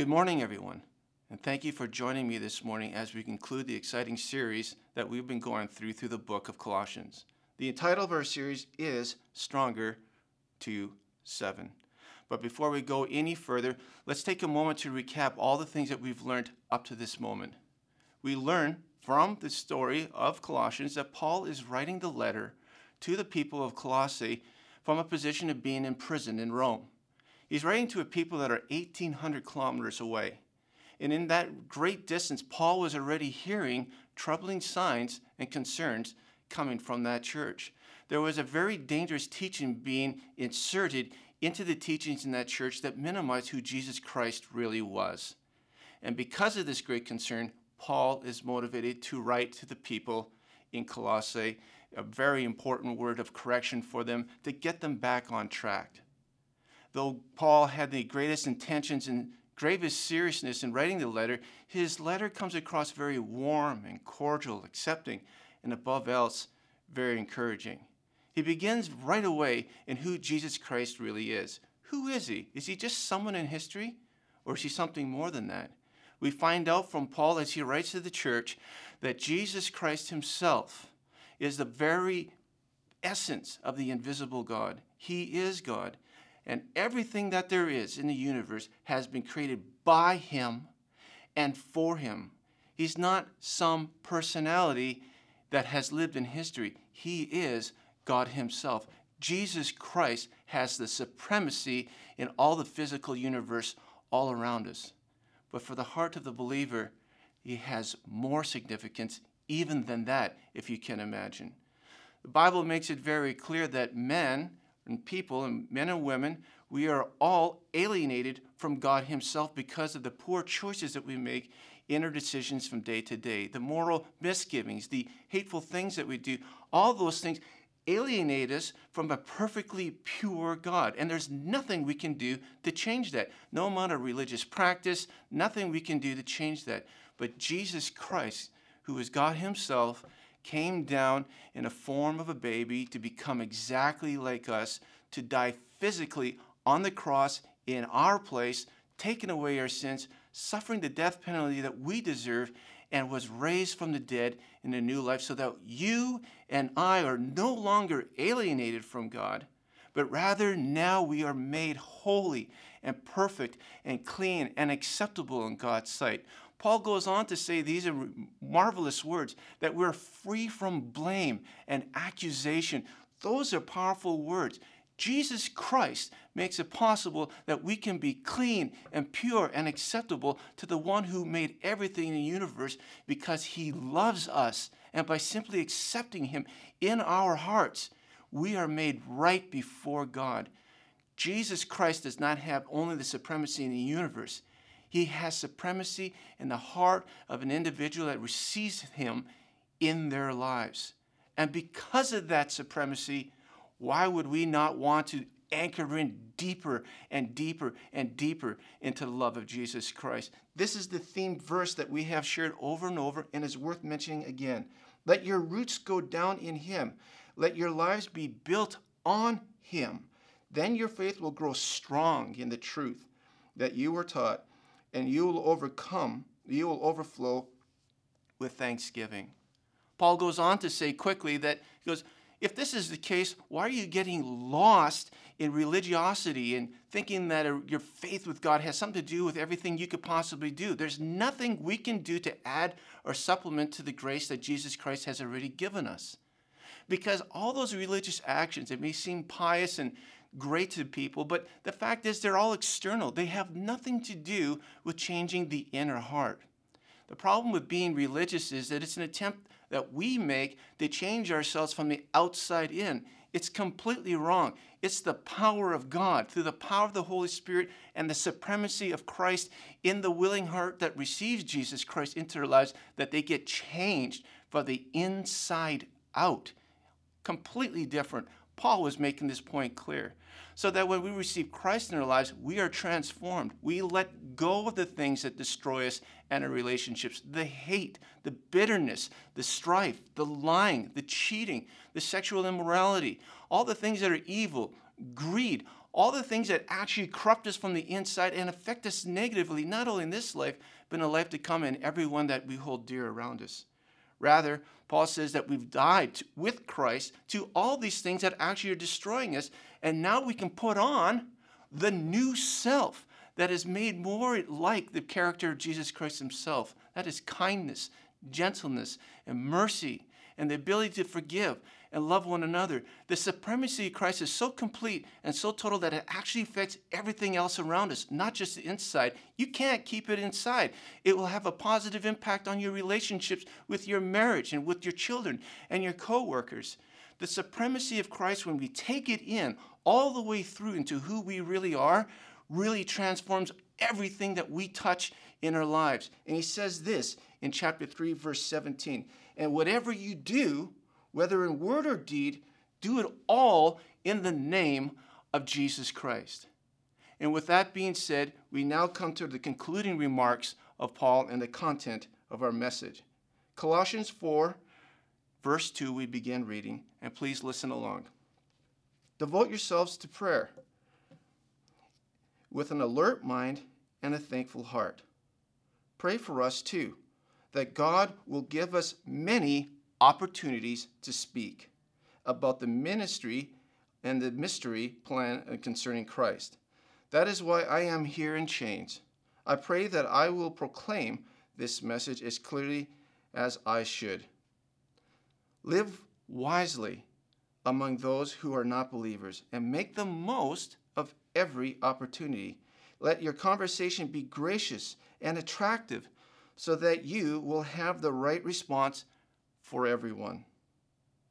Good morning, everyone, and thank you for joining me this morning as we conclude the exciting series that we've been going through through the book of Colossians. The title of our series is Stronger 2 7. But before we go any further, let's take a moment to recap all the things that we've learned up to this moment. We learn from the story of Colossians that Paul is writing the letter to the people of Colossae from a position of being imprisoned in Rome. He's writing to a people that are 1,800 kilometers away. And in that great distance, Paul was already hearing troubling signs and concerns coming from that church. There was a very dangerous teaching being inserted into the teachings in that church that minimized who Jesus Christ really was. And because of this great concern, Paul is motivated to write to the people in Colossae a very important word of correction for them to get them back on track. Though Paul had the greatest intentions and gravest seriousness in writing the letter, his letter comes across very warm and cordial, accepting, and above else, very encouraging. He begins right away in who Jesus Christ really is. Who is he? Is he just someone in history? Or is he something more than that? We find out from Paul as he writes to the church that Jesus Christ himself is the very essence of the invisible God. He is God. And everything that there is in the universe has been created by Him and for Him. He's not some personality that has lived in history, He is God Himself. Jesus Christ has the supremacy in all the physical universe all around us. But for the heart of the believer, He has more significance even than that, if you can imagine. The Bible makes it very clear that men and people, and men and women, we are all alienated from God Himself because of the poor choices that we make in our decisions from day to day, the moral misgivings, the hateful things that we do, all those things alienate us from a perfectly pure God. And there's nothing we can do to change that. No amount of religious practice, nothing we can do to change that. But Jesus Christ, who is God Himself, came down in a form of a baby to become exactly like us, to die physically on the cross in our place, taking away our sins, suffering the death penalty that we deserve, and was raised from the dead in a new life so that you and I are no longer alienated from God, but rather now we are made holy and perfect and clean and acceptable in God's sight. Paul goes on to say these are marvelous words that we're free from blame and accusation. Those are powerful words. Jesus Christ makes it possible that we can be clean and pure and acceptable to the one who made everything in the universe because he loves us. And by simply accepting him in our hearts, we are made right before God. Jesus Christ does not have only the supremacy in the universe, he has supremacy in the heart of an individual that receives him in their lives. And because of that supremacy, why would we not want to anchor in deeper and deeper and deeper into the love of Jesus Christ? This is the theme verse that we have shared over and over and is worth mentioning again. Let your roots go down in Him. Let your lives be built on Him. Then your faith will grow strong in the truth that you were taught and you will overcome, you will overflow with thanksgiving. Paul goes on to say quickly that he goes, if this is the case, why are you getting lost in religiosity and thinking that uh, your faith with God has something to do with everything you could possibly do? There's nothing we can do to add or supplement to the grace that Jesus Christ has already given us. Because all those religious actions, it may seem pious and great to people, but the fact is they're all external. They have nothing to do with changing the inner heart. The problem with being religious is that it's an attempt that we make to change ourselves from the outside in. It's completely wrong. It's the power of God through the power of the Holy Spirit and the supremacy of Christ in the willing heart that receives Jesus Christ into their lives that they get changed from the inside out. Completely different. Paul was making this point clear so that when we receive Christ in our lives, we are transformed. We let go of the things that destroy us and our relationships the hate, the bitterness, the strife, the lying, the cheating, the sexual immorality, all the things that are evil, greed, all the things that actually corrupt us from the inside and affect us negatively, not only in this life, but in the life to come and everyone that we hold dear around us. Rather, Paul says that we've died with Christ to all these things that actually are destroying us, and now we can put on the new self that is made more like the character of Jesus Christ himself. That is kindness, gentleness, and mercy, and the ability to forgive and love one another. The supremacy of Christ is so complete and so total that it actually affects everything else around us, not just the inside. You can't keep it inside. It will have a positive impact on your relationships with your marriage and with your children and your coworkers. The supremacy of Christ, when we take it in all the way through into who we really are, really transforms everything that we touch in our lives. And he says this in chapter 3, verse 17 And whatever you do, whether in word or deed, do it all in the name of Jesus Christ. And with that being said, we now come to the concluding remarks of Paul and the content of our message. Colossians 4, verse 2, we begin reading, and please listen along. Devote yourselves to prayer with an alert mind and a thankful heart. Pray for us too, that God will give us many opportunities to speak about the ministry and the mystery plan uh, concerning Christ. That is why I am here in chains. I pray that I will proclaim this message as clearly as I should. Live wisely among those who are not believers and make the most of every opportunity. Let your conversation be gracious and attractive so that you will have the right response for everyone.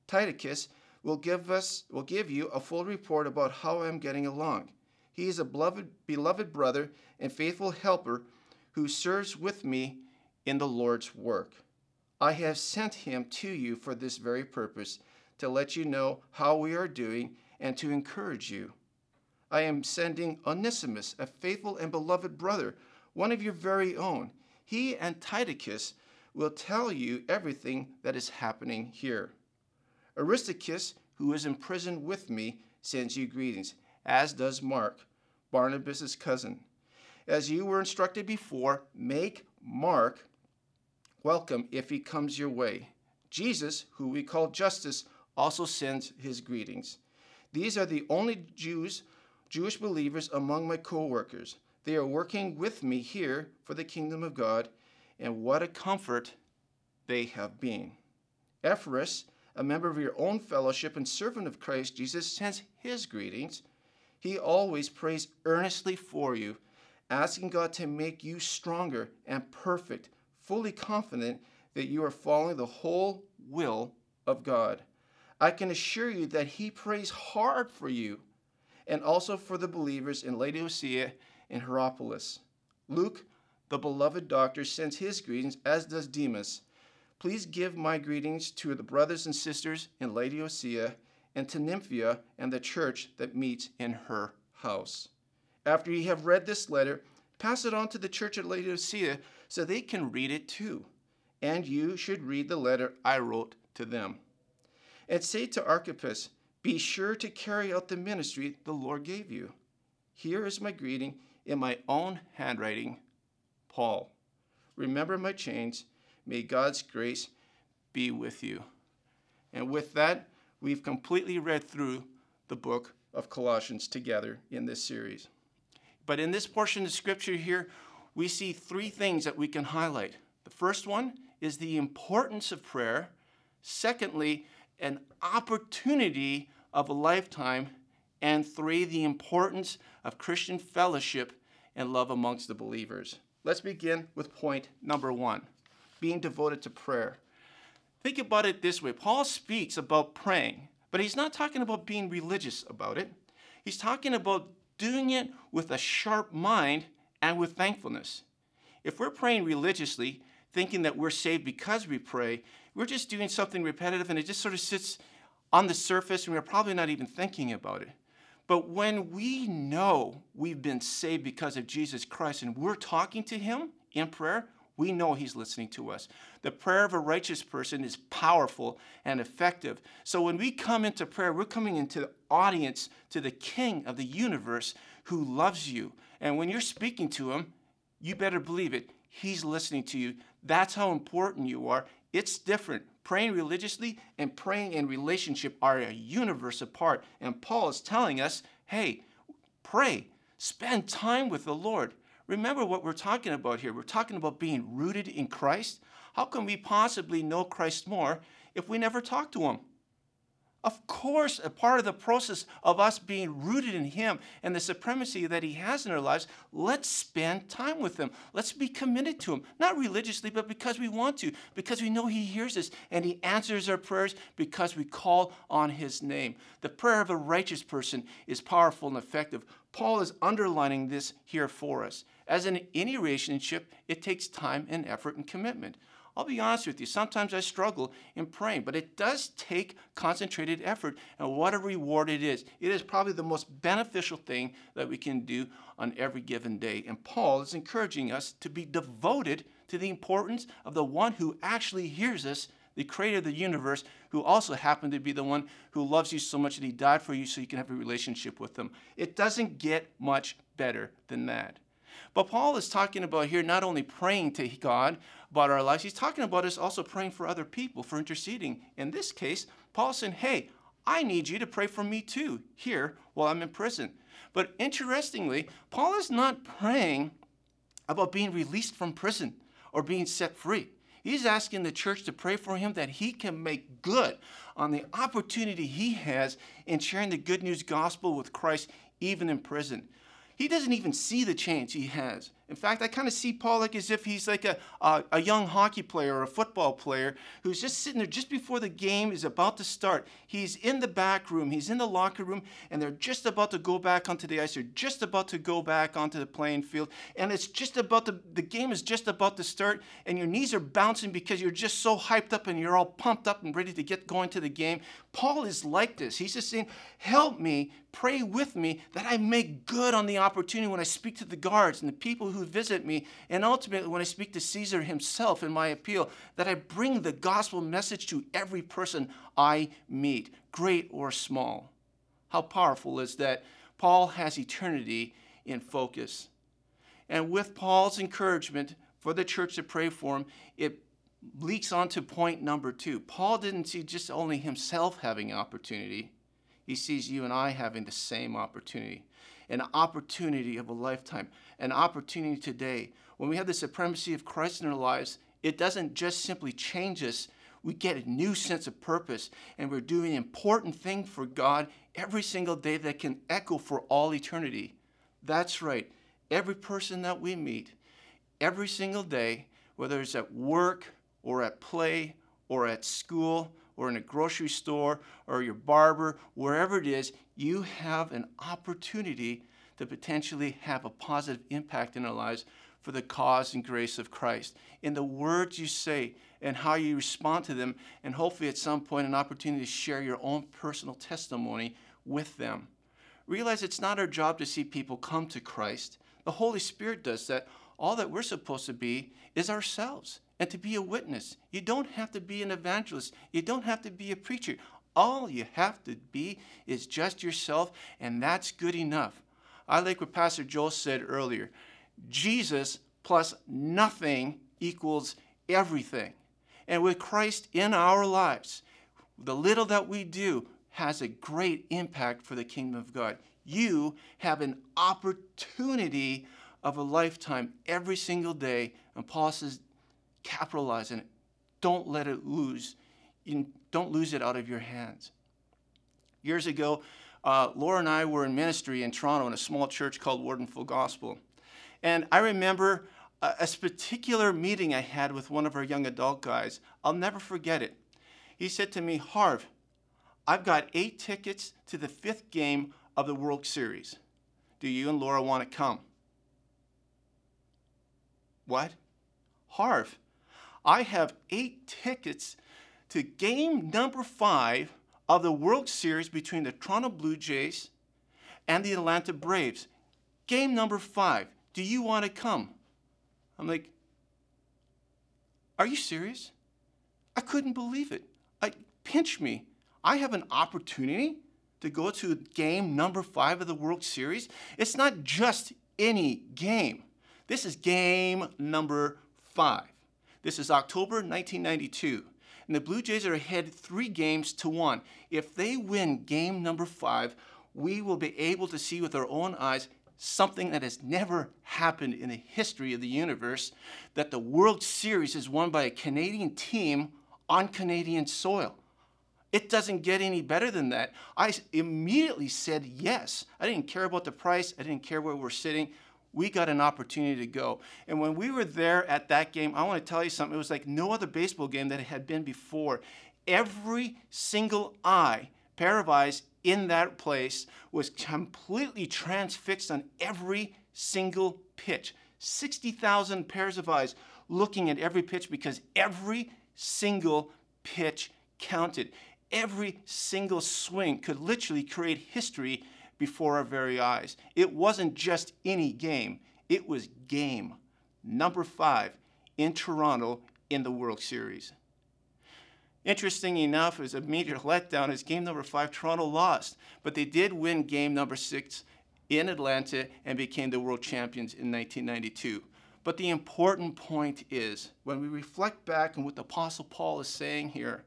Tychicus will give us will give you a full report about how I am getting along. He is a beloved, beloved brother and faithful helper who serves with me in the Lord's work. I have sent him to you for this very purpose, to let you know how we are doing and to encourage you. I am sending Onesimus, a faithful and beloved brother, one of your very own. He and Tychicus will tell you everything that is happening here. Aristarchus, who is in prison with me, sends you greetings, as does Mark, Barnabas' cousin. As you were instructed before, make Mark welcome if he comes your way. Jesus, who we call Justus, also sends his greetings. These are the only Jews, Jewish believers among my co-workers. They are working with me here for the kingdom of God and what a comfort they have been. Epaphras, a member of your own fellowship and servant of Christ Jesus, sends his greetings. He always prays earnestly for you, asking God to make you stronger and perfect, fully confident that you are following the whole will of God. I can assure you that he prays hard for you and also for the believers in Laodicea and Hierapolis. Luke the beloved doctor, sends his greetings, as does Demas. Please give my greetings to the brothers and sisters in Laodicea and to Nymphia and the church that meets in her house. After you have read this letter, pass it on to the church at Laodicea so they can read it too. And you should read the letter I wrote to them. And say to Archippus, Be sure to carry out the ministry the Lord gave you. Here is my greeting in my own handwriting Paul. Remember my chains. May God's grace be with you. And with that, we've completely read through the book of Colossians together in this series. But in this portion of scripture here, we see three things that we can highlight. The first one is the importance of prayer. Secondly, an opportunity of a lifetime. And three, the importance of Christian fellowship and love amongst the believers. Let's begin with point number one being devoted to prayer. Think about it this way Paul speaks about praying, but he's not talking about being religious about it. He's talking about doing it with a sharp mind and with thankfulness. If we're praying religiously, thinking that we're saved because we pray, we're just doing something repetitive and it just sort of sits on the surface and we're probably not even thinking about it. But when we know we've been saved because of Jesus Christ and we're talking to Him in prayer, we know He's listening to us. The prayer of a righteous person is powerful and effective. So when we come into prayer, we're coming into the audience to the King of the universe who loves you. And when you're speaking to Him, you better believe it. He's listening to you. That's how important you are. It's different. Praying religiously and praying in relationship are a universe apart. And Paul is telling us hey, pray, spend time with the Lord. Remember what we're talking about here. We're talking about being rooted in Christ. How can we possibly know Christ more if we never talk to Him? Of course, a part of the process of us being rooted in Him and the supremacy that He has in our lives, let's spend time with Him. Let's be committed to Him, not religiously, but because we want to, because we know He hears us and He answers our prayers because we call on His name. The prayer of a righteous person is powerful and effective. Paul is underlining this here for us. As in any relationship, it takes time and effort and commitment. I'll be honest with you, sometimes I struggle in praying, but it does take concentrated effort, and what a reward it is. It is probably the most beneficial thing that we can do on every given day. And Paul is encouraging us to be devoted to the importance of the one who actually hears us, the creator of the universe, who also happened to be the one who loves you so much that he died for you so you can have a relationship with him. It doesn't get much better than that. But Paul is talking about here not only praying to God about our lives, he's talking about us also praying for other people, for interceding. In this case, Paul saying, hey, I need you to pray for me too, here while I'm in prison. But interestingly, Paul is not praying about being released from prison or being set free. He's asking the church to pray for him that he can make good on the opportunity he has in sharing the good news gospel with Christ, even in prison he doesn't even see the chance he has. In fact, I kind of see Paul like as if he's like a, a, a, young hockey player or a football player who's just sitting there just before the game is about to start. He's in the back room, he's in the locker room, and they're just about to go back onto the ice. They're just about to go back onto the playing field. And it's just about to, the game is just about to start, and your knees are bouncing because you're just so hyped up and you're all pumped up and ready to get going to the game. Paul is like this. He's just saying, Help me, pray with me that I make good on the opportunity when I speak to the guards and the people who visit me, and ultimately when I speak to Caesar himself in my appeal, that I bring the gospel message to every person I meet, great or small. How powerful is that? Paul has eternity in focus. And with Paul's encouragement for the church to pray for him, it leaks on to point number two. Paul didn't see just only himself having opportunity, he sees you and I having the same opportunity an opportunity of a lifetime, an opportunity today. When we have the supremacy of Christ in our lives, it doesn't just simply change us. We get a new sense of purpose, and we're doing an important thing for God every single day that can echo for all eternity. That's right. Every person that we meet, every single day, whether it's at work or at play or at school or in a grocery store or your barber, wherever it is, you have an opportunity to potentially have a positive impact in our lives for the cause and grace of Christ. In the words you say and how you respond to them, and hopefully at some point an opportunity to share your own personal testimony with them. Realize it's not our job to see people come to Christ. The Holy Spirit does that. All that we're supposed to be is ourselves and to be a witness. You don't have to be an evangelist, you don't have to be a preacher. All you have to be is just yourself, and that's good enough. I like what Pastor Joel said earlier Jesus plus nothing equals everything. And with Christ in our lives, the little that we do has a great impact for the kingdom of God. You have an opportunity of a lifetime every single day. And Paul says, capitalize on it. Don't let it lose. Don't lose it out of your hands. Years ago, uh, Laura and I were in ministry in Toronto in a small church called Full Gospel. And I remember a, a particular meeting I had with one of our young adult guys. I'll never forget it. He said to me, Harv, I've got eight tickets to the fifth game of the World Series. Do you and Laura want to come? What? Harv, I have eight tickets to game number five of the World Series between the Toronto Blue Jays and the Atlanta Braves. Game number five. Do you want to come? I'm like, Are you serious? I couldn't believe it. I pinch me. I have an opportunity to go to game number five of the World Series. It's not just any game. This is game number five. This is October 1992. And the Blue Jays are ahead three games to one. If they win game number five, we will be able to see with our own eyes something that has never happened in the history of the universe that the World Series is won by a Canadian team on Canadian soil. It doesn't get any better than that. I immediately said yes. I didn't care about the price, I didn't care where we're sitting. We got an opportunity to go. And when we were there at that game, I want to tell you something. It was like no other baseball game that had been before. Every single eye, pair of eyes in that place was completely transfixed on every single pitch. 60,000 pairs of eyes looking at every pitch because every single pitch counted. Every single swing could literally create history before our very eyes. It wasn't just any game, it was game number five in Toronto in the World Series. Interesting enough, as a major letdown, is game number five, Toronto lost. But they did win game number six in Atlanta and became the world champions in 1992. But the important point is, when we reflect back on what the Apostle Paul is saying here,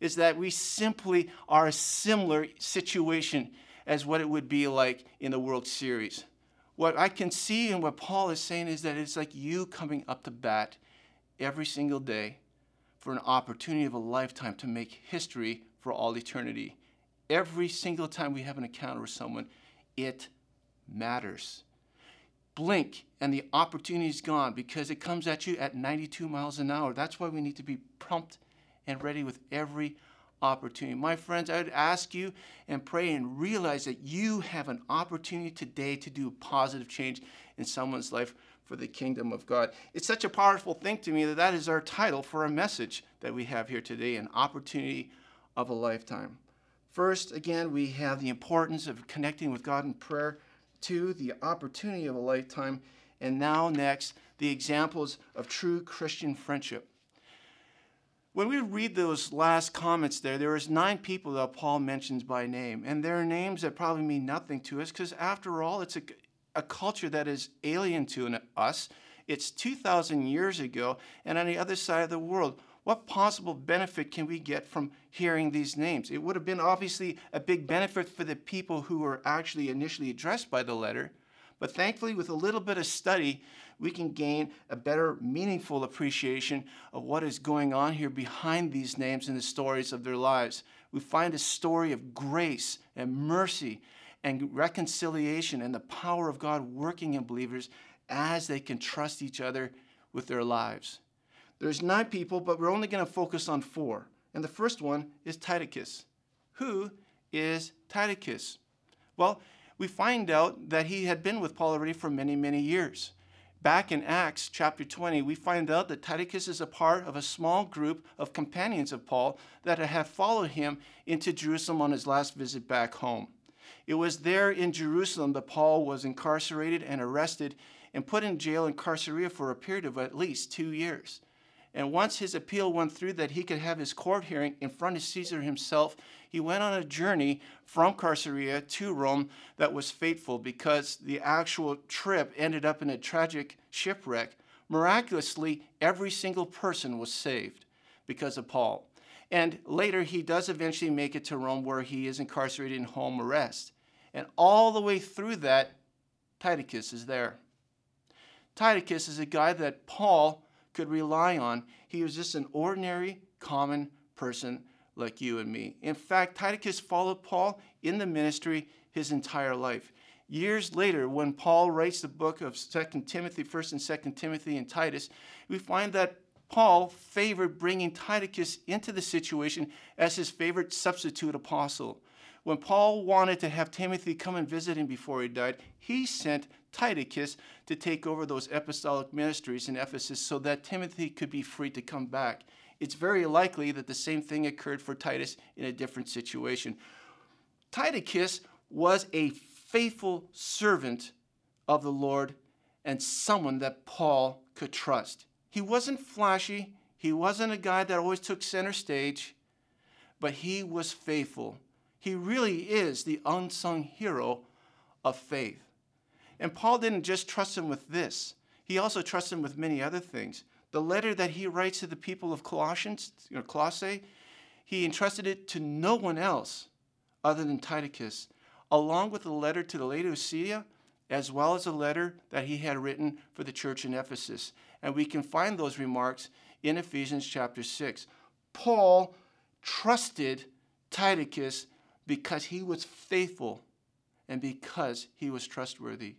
is that we simply are a similar situation as what it would be like in the World Series. What I can see and what Paul is saying is that it's like you coming up to bat every single day for an opportunity of a lifetime to make history for all eternity. Every single time we have an encounter with someone, it matters. Blink and the opportunity is gone because it comes at you at 92 miles an hour. That's why we need to be prompt and ready with every opportunity. My friends, I would ask you and pray and realize that you have an opportunity today to do positive change in someone's life for the kingdom of God. It's such a powerful thing to me that that is our title for a message that we have here today an opportunity of a lifetime. First, again, we have the importance of connecting with God in prayer. Two, the opportunity of a lifetime. And now, next, the examples of true Christian friendship. When we read those last comments there, there is nine people that Paul mentions by name, and there are names that probably mean nothing to us because, after all, it's a, a culture that is alien to us. It's 2,000 years ago, and on the other side of the world. What possible benefit can we get from hearing these names? It would have been obviously a big benefit for the people who were actually initially addressed by the letter. But thankfully, with a little bit of study, we can gain a better, meaningful appreciation of what is going on here behind these names and the stories of their lives. We find a story of grace and mercy and reconciliation and the power of God working in believers as they can trust each other with their lives. There's nine people, but we're only going to focus on four. And the first one is Tychicus. Who is Tychicus? Well, we find out that he had been with Paul already for many, many years. Back in Acts chapter 20, we find out that Tychicus is a part of a small group of companions of Paul that had followed him into Jerusalem on his last visit back home. It was there in Jerusalem that Paul was incarcerated and arrested and put in jail in Caesarea for a period of at least two years. And once his appeal went through that he could have his court hearing in front of Caesar himself, he went on a journey from Caesarea to Rome that was fateful because the actual trip ended up in a tragic shipwreck. Miraculously, every single person was saved because of Paul. And later, he does eventually make it to Rome where he is incarcerated in home arrest. And all the way through that, Tychicus is there. Tychicus is a guy that Paul could rely on. He was just an ordinary, common person like you and me. In fact, Tychicus followed Paul in the ministry his entire life. Years later, when Paul writes the book of 2 Timothy, 1st and 2nd Timothy and Titus, we find that Paul favored bringing Tychicus into the situation as his favorite substitute apostle. When Paul wanted to have Timothy come and visit him before he died, he sent Tychicus to take over those apostolic ministries in Ephesus so that Timothy could be free to come back. It's very likely that the same thing occurred for Titus in a different situation. Tychicus was a faithful servant of the Lord and someone that Paul could trust. He wasn't flashy, He wasn't a guy that always took center stage, but he was faithful. He really is the unsung hero of faith. And Paul didn't just trust him with this, he also trusted him with many other things. The letter that he writes to the people of Colossians, know, Colossae, he entrusted it to no one else other than Titus, along with the letter to the Laodicea, as well as a letter that he had written for the church in Ephesus. And we can find those remarks in Ephesians chapter 6. Paul trusted Titus because he was faithful and because he was trustworthy.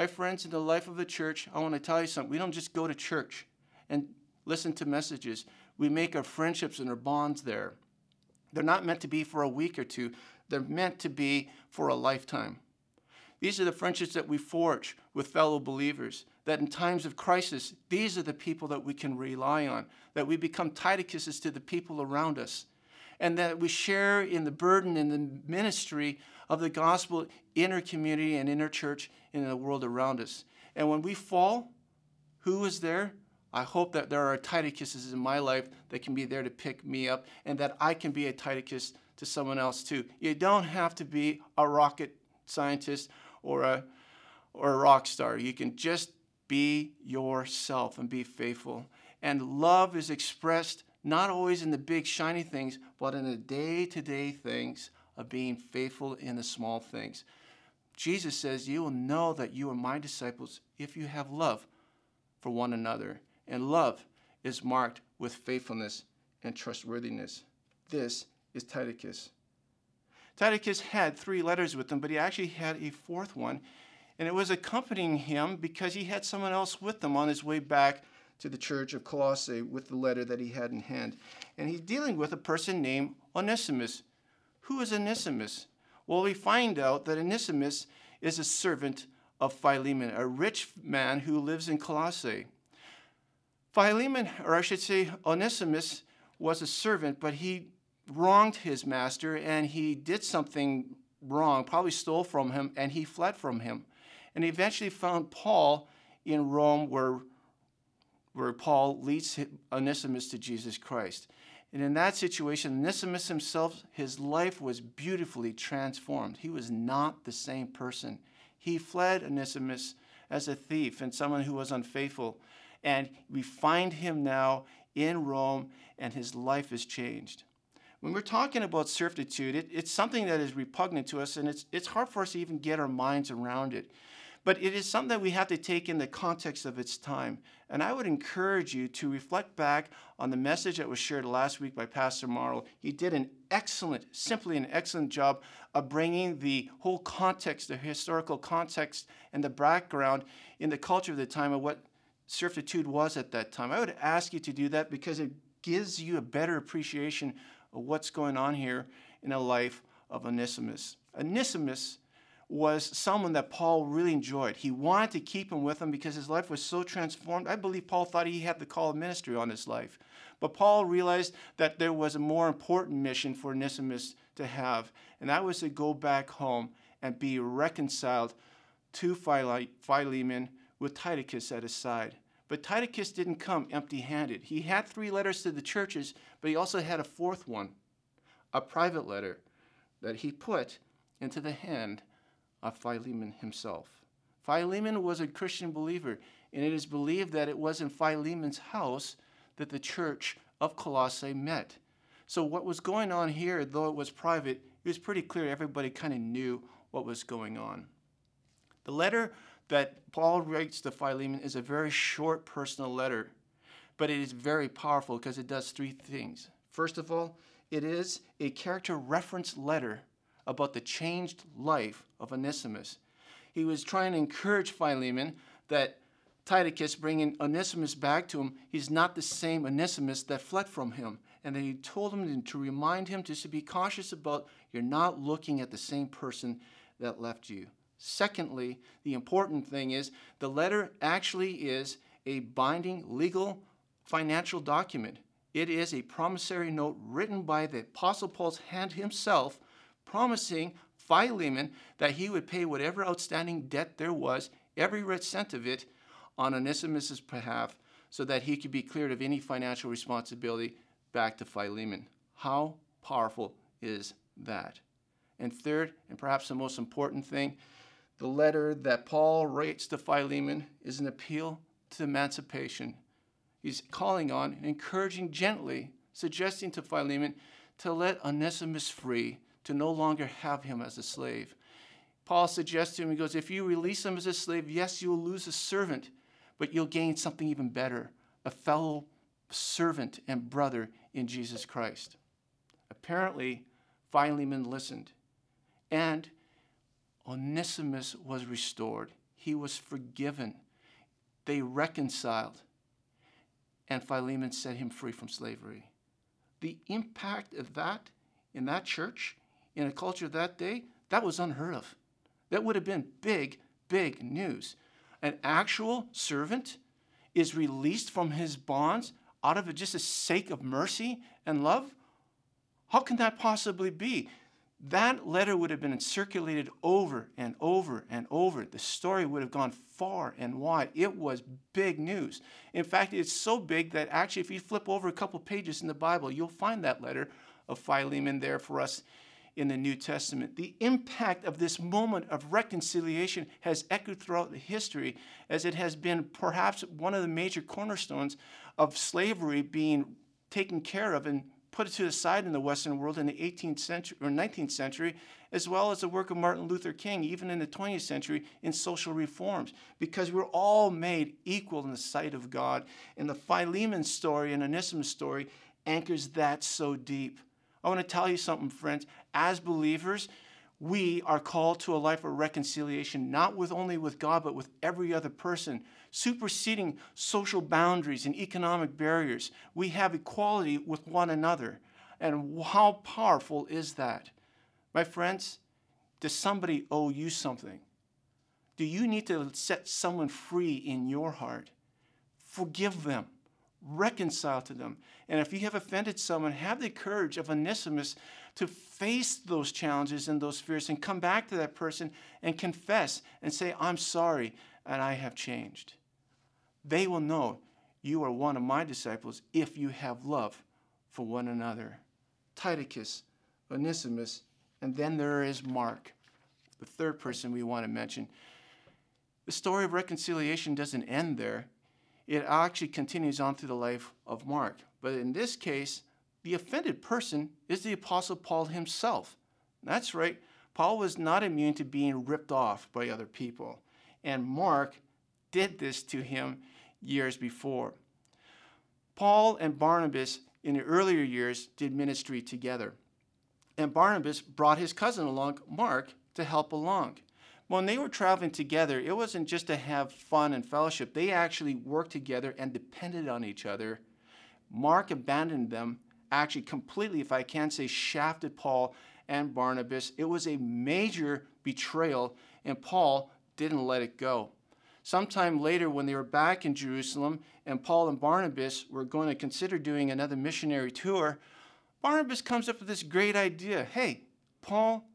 My friends, in the life of the church, I want to tell you something. We don't just go to church and listen to messages, we make our friendships and our bonds there. They're not meant to be for a week or two, they're meant to be for a lifetime. These are the friendships that we forge with fellow believers. That in times of crisis, these are the people that we can rely on, that we become Titus's to the people around us, and that we share in the burden and the ministry of the gospel in our community and in our church and in the world around us. And when we fall, who is there? I hope that there are Titus's in my life that can be there to pick me up and that I can be a Titus to someone else too. You don't have to be a rocket scientist or a or a rock star. You can just be yourself and be faithful. And love is expressed not always in the big shiny things, but in the day-to-day things of being faithful in the small things. Jesus says, "You will know that you are my disciples if you have love for one another." And love is marked with faithfulness and trustworthiness. This is Titus. Titus had three letters with him, but he actually had a fourth one, and it was accompanying him because he had someone else with him on his way back to the church of Colossae with the letter that he had in hand. And he's dealing with a person named Onesimus. Who is Onesimus? Well, we find out that Onesimus is a servant of Philemon, a rich man who lives in Colossae. Philemon, or I should say Onesimus, was a servant, but he wronged his master and he did something wrong, probably stole from him, and he fled from him. And he eventually found Paul in Rome, where, where Paul leads Onesimus to Jesus Christ. And in that situation, Onesimus himself, his life was beautifully transformed. He was not the same person. He fled Onesimus as a thief and someone who was unfaithful. And we find him now in Rome, and his life is changed. When we're talking about servitude, it, it's something that is repugnant to us, and it's, it's hard for us to even get our minds around it. But it is something that we have to take in the context of its time. And I would encourage you to reflect back on the message that was shared last week by Pastor Marl. He did an excellent, simply an excellent job of bringing the whole context, the historical context, and the background in the culture of the time of what servitude was at that time. I would ask you to do that because it gives you a better appreciation of what's going on here in the life of Onesimus. Onesimus was someone that Paul really enjoyed. He wanted to keep him with him because his life was so transformed. I believe Paul thought he had the call of ministry on his life. But Paul realized that there was a more important mission for Onesimus to have, and that was to go back home and be reconciled to Philemon with Titus at his side. But Titus didn't come empty handed. He had three letters to the churches, but he also had a fourth one, a private letter that he put into the hand of Philemon himself. Philemon was a Christian believer, and it is believed that it was in Philemon's house that the church of Colossae met. So, what was going on here, though it was private, it was pretty clear everybody kind of knew what was going on. The letter that Paul writes to Philemon is a very short personal letter, but it is very powerful because it does three things. First of all, it is a character reference letter about the changed life of Onesimus. He was trying to encourage Philemon that Titus, bringing Onesimus back to him, he's not the same Onesimus that fled from him. And then he told him to remind him to be cautious about you're not looking at the same person that left you. Secondly, the important thing is the letter actually is a binding legal financial document. It is a promissory note written by the Apostle Paul's hand himself, promising Philemon that he would pay whatever outstanding debt there was, every red cent of it, on Onesimus' behalf, so that he could be cleared of any financial responsibility back to Philemon. How powerful is that? And third, and perhaps the most important thing, the letter that Paul writes to Philemon is an appeal to emancipation. He's calling on and encouraging gently, suggesting to Philemon to let Onesimus free, to no longer have him as a slave. Paul suggests to him, he goes, If you release him as a slave, yes, you will lose a servant, but you'll gain something even better a fellow servant and brother in Jesus Christ. Apparently, Philemon listened, and Onesimus was restored. He was forgiven. They reconciled, and Philemon set him free from slavery. The impact of that in that church, in a culture that day, that was unheard of. That would have been big, big news. An actual servant is released from his bonds out of just a sake of mercy and love? How can that possibly be? That letter would have been circulated over and over and over. The story would have gone far and wide. It was big news. In fact, it's so big that actually, if you flip over a couple pages in the Bible, you'll find that letter of Philemon there for us in the New Testament. The impact of this moment of reconciliation has echoed throughout the history as it has been perhaps one of the major cornerstones of slavery being taken care of and put to the side in the Western world in the 18th century or 19th century, as well as the work of Martin Luther King, even in the 20th century, in social reforms, because we're all made equal in the sight of God. And the Philemon story and Onesimus story anchors that so deep. I want to tell you something, friends. As believers, we are called to a life of reconciliation, not with only with God, but with every other person, superseding social boundaries and economic barriers. We have equality with one another. And how powerful is that? My friends, does somebody owe you something? Do you need to set someone free in your heart? Forgive them reconcile to them. And if you have offended someone, have the courage of Onesimus to face those challenges and those fears and come back to that person and confess and say, I'm sorry and I have changed. They will know you are one of my disciples if you have love for one another. Tychicus, Onesimus, and then there is Mark, the third person we want to mention. The story of reconciliation doesn't end there it actually continues on through the life of Mark. But in this case, the offended person is the Apostle Paul himself. That's right, Paul was not immune to being ripped off by other people. And Mark did this to him years before. Paul and Barnabas, in the earlier years, did ministry together. And Barnabas brought his cousin along, Mark, to help along when they were traveling together, it wasn't just to have fun and fellowship. They actually worked together and depended on each other. Mark abandoned them, actually completely, if I can say, shafted Paul and Barnabas. It was a major betrayal, and Paul didn't let it go. Sometime later, when they were back in Jerusalem and Paul and Barnabas were going to consider doing another missionary tour, Barnabas comes up with this great idea hey, Paul,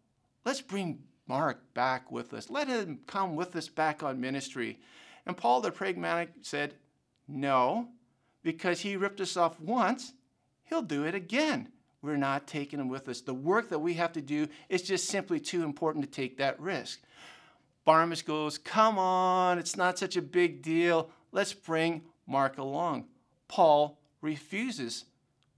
let's bring Mark back with us. Let him come with us back on ministry. And Paul the pragmatic said, No, because he ripped us off once, he'll do it again. We're not taking him with us. The work that we have to do is just simply too important to take that risk. Barnabas goes, Come on, it's not such a big deal. Let's bring Mark along. Paul refuses.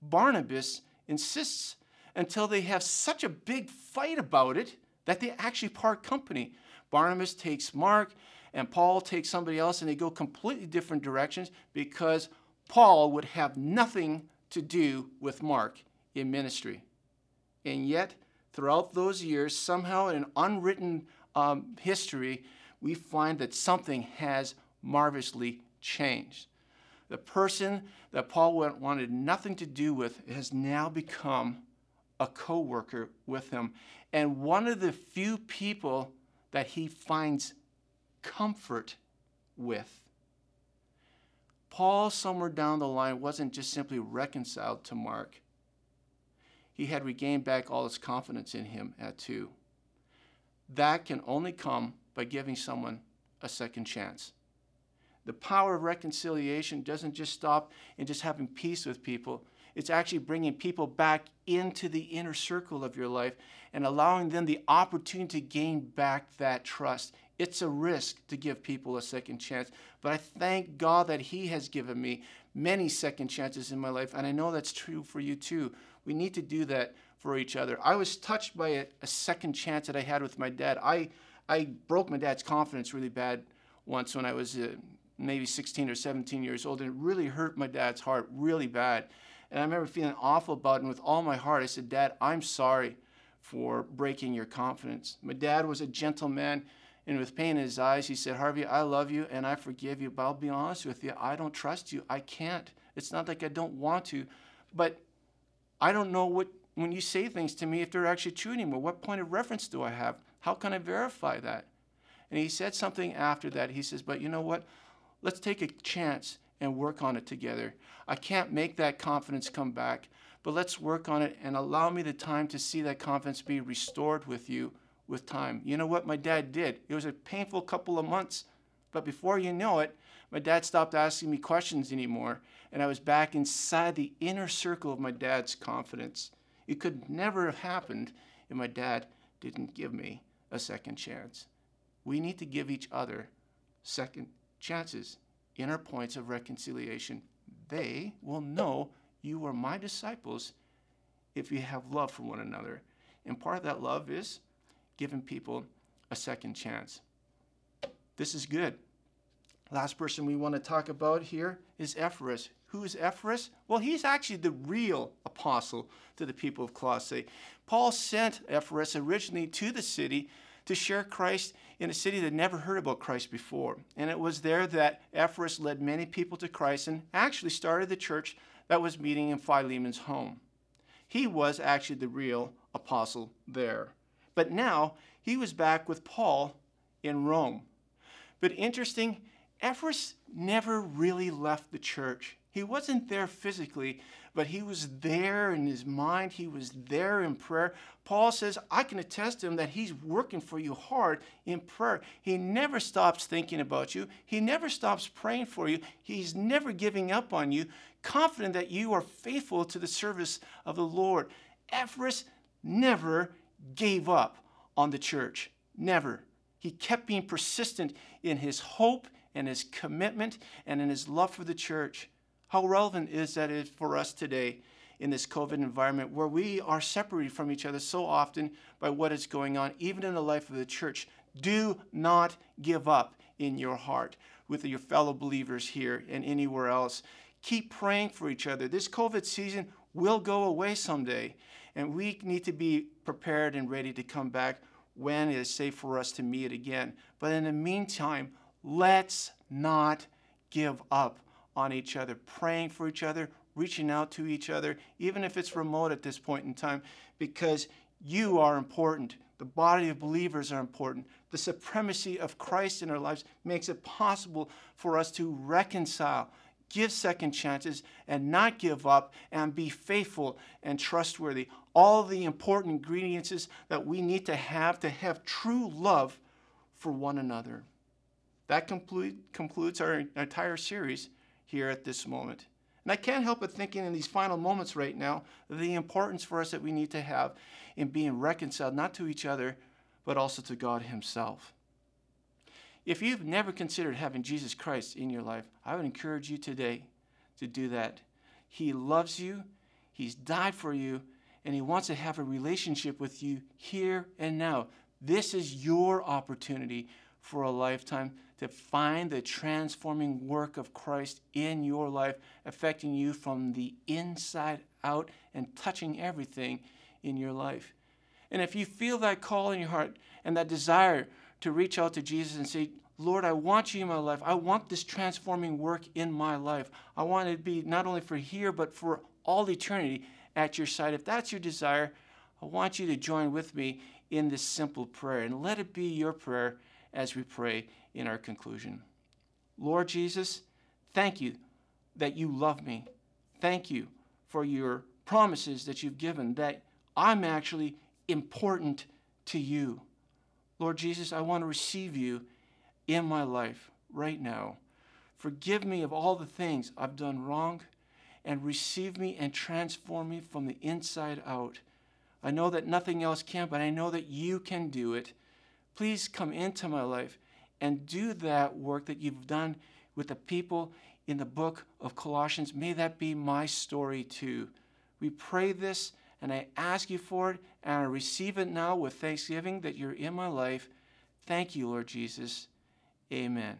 Barnabas insists until they have such a big fight about it that they actually part company. Barnabas takes Mark, and Paul takes somebody else, and they go completely different directions because Paul would have nothing to do with Mark in ministry. And yet, throughout those years, somehow in an unwritten um, history, we find that something has marvelously changed. The person that Paul wanted nothing to do with has now become a co worker with him and one of the few people that he finds comfort with. Paul, somewhere down the line, wasn't just simply reconciled to Mark, he had regained back all his confidence in him uh, at two. That can only come by giving someone a second chance. The power of reconciliation doesn't just stop in just having peace with people. It's actually bringing people back into the inner circle of your life and allowing them the opportunity to gain back that trust. It's a risk to give people a second chance, but I thank God that He has given me many second chances in my life, and I know that's true for you too. We need to do that for each other. I was touched by a, a second chance that I had with my dad. I, I broke my dad's confidence really bad once when I was uh, maybe 16 or 17 years old, and it really hurt my dad's heart really bad. And I remember feeling awful about it, and with all my heart, I said, Dad, I'm sorry for breaking your confidence. My dad was a gentleman, and with pain in his eyes, he said, Harvey, I love you and I forgive you, but I'll be honest with you, I don't trust you. I can't. It's not like I don't want to, but I don't know what, when you say things to me, if they're actually true anymore. What point of reference do I have? How can I verify that? And he said something after that. He says, But you know what? Let's take a chance and work on it together. I can't make that confidence come back, but let's work on it and allow me the time to see that confidence be restored with you with time. You know what my dad did? It was a painful couple of months, but before you know it, my dad stopped asking me questions anymore, and I was back inside the inner circle of my dad's confidence. It could never have happened if my dad didn't give me a second chance. We need to give each other second chances in our points of reconciliation. They will know you are my disciples if you have love for one another. And part of that love is giving people a second chance. This is good. Last person we want to talk about here is Epaphras. Who is Epaphras? Well, he's actually the real apostle to the people of Colossae. Paul sent Epaphras originally to the city to share Christ in a city that never heard about Christ before. And it was there that Epaphras led many people to Christ and actually started the church that was meeting in Philemon's home. He was actually the real apostle there. But now he was back with Paul in Rome. But interesting, Epaphras never really left the church. He wasn't there physically, but he was there in his mind. He was there in prayer. Paul says, I can attest to him that he's working for you hard in prayer. He never stops thinking about you, he never stops praying for you. He's never giving up on you, confident that you are faithful to the service of the Lord. Epaphras never gave up on the church. Never. He kept being persistent in his hope and his commitment and in his love for the church. How relevant is that for us today in this COVID environment where we are separated from each other so often by what is going on, even in the life of the church? Do not give up in your heart with your fellow believers here and anywhere else. Keep praying for each other. This COVID season will go away someday, and we need to be prepared and ready to come back when it is safe for us to meet again. But in the meantime, let's not give up on each other, praying for each other, reaching out to each other, even if it's remote at this point in time, because you are important. The body of believers are important. The supremacy of Christ in our lives makes it possible for us to reconcile, give second chances, and not give up, and be faithful and trustworthy. All the important ingredients that we need to have to have true love for one another. That conclude, concludes our entire series here at this moment. And I can't help but thinking in these final moments right now the importance for us that we need to have in being reconciled not to each other, but also to God Himself. If you've never considered having Jesus Christ in your life, I would encourage you today to do that. He loves you, He's died for you, and He wants to have a relationship with you here and now. This is your opportunity for a lifetime to find the transforming work of Christ in your life, affecting you from the inside out and touching everything in your life. And if you feel that call in your heart and that desire to reach out to Jesus and say, Lord, I want you in my life. I want this transforming work in my life. I want it to be not only for here, but for all eternity at your side. If that's your desire, I want you to join with me in this simple prayer and let it be your prayer as we pray in our conclusion. Lord Jesus, thank you that you love me. Thank you for your promises that you've given, that I'm actually important to you. Lord Jesus, I want to receive you in my life right now. Forgive me of all the things I've done wrong and receive me and transform me from the inside out. I know that nothing else can, but I know that you can do it. Please come into my life and do that work that you've done with the people in the book of Colossians. May that be my story too. We pray this and I ask you for it and I receive it now with thanksgiving that you're in my life. Thank you, Lord Jesus. Amen.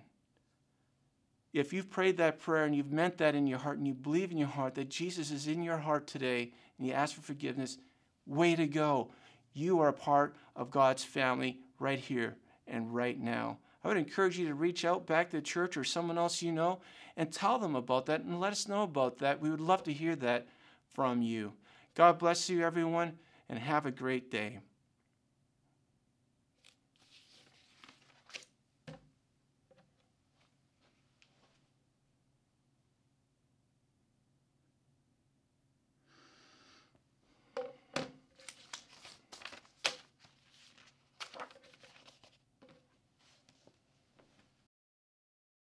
If you've prayed that prayer and you've meant that in your heart and you believe in your heart that Jesus is in your heart today and you ask for forgiveness, way to go. You are a part of God's family right here and right now. I would encourage you to reach out back to the church or someone else you know and tell them about that and let us know about that. We would love to hear that from you. God bless you, everyone, and have a great day.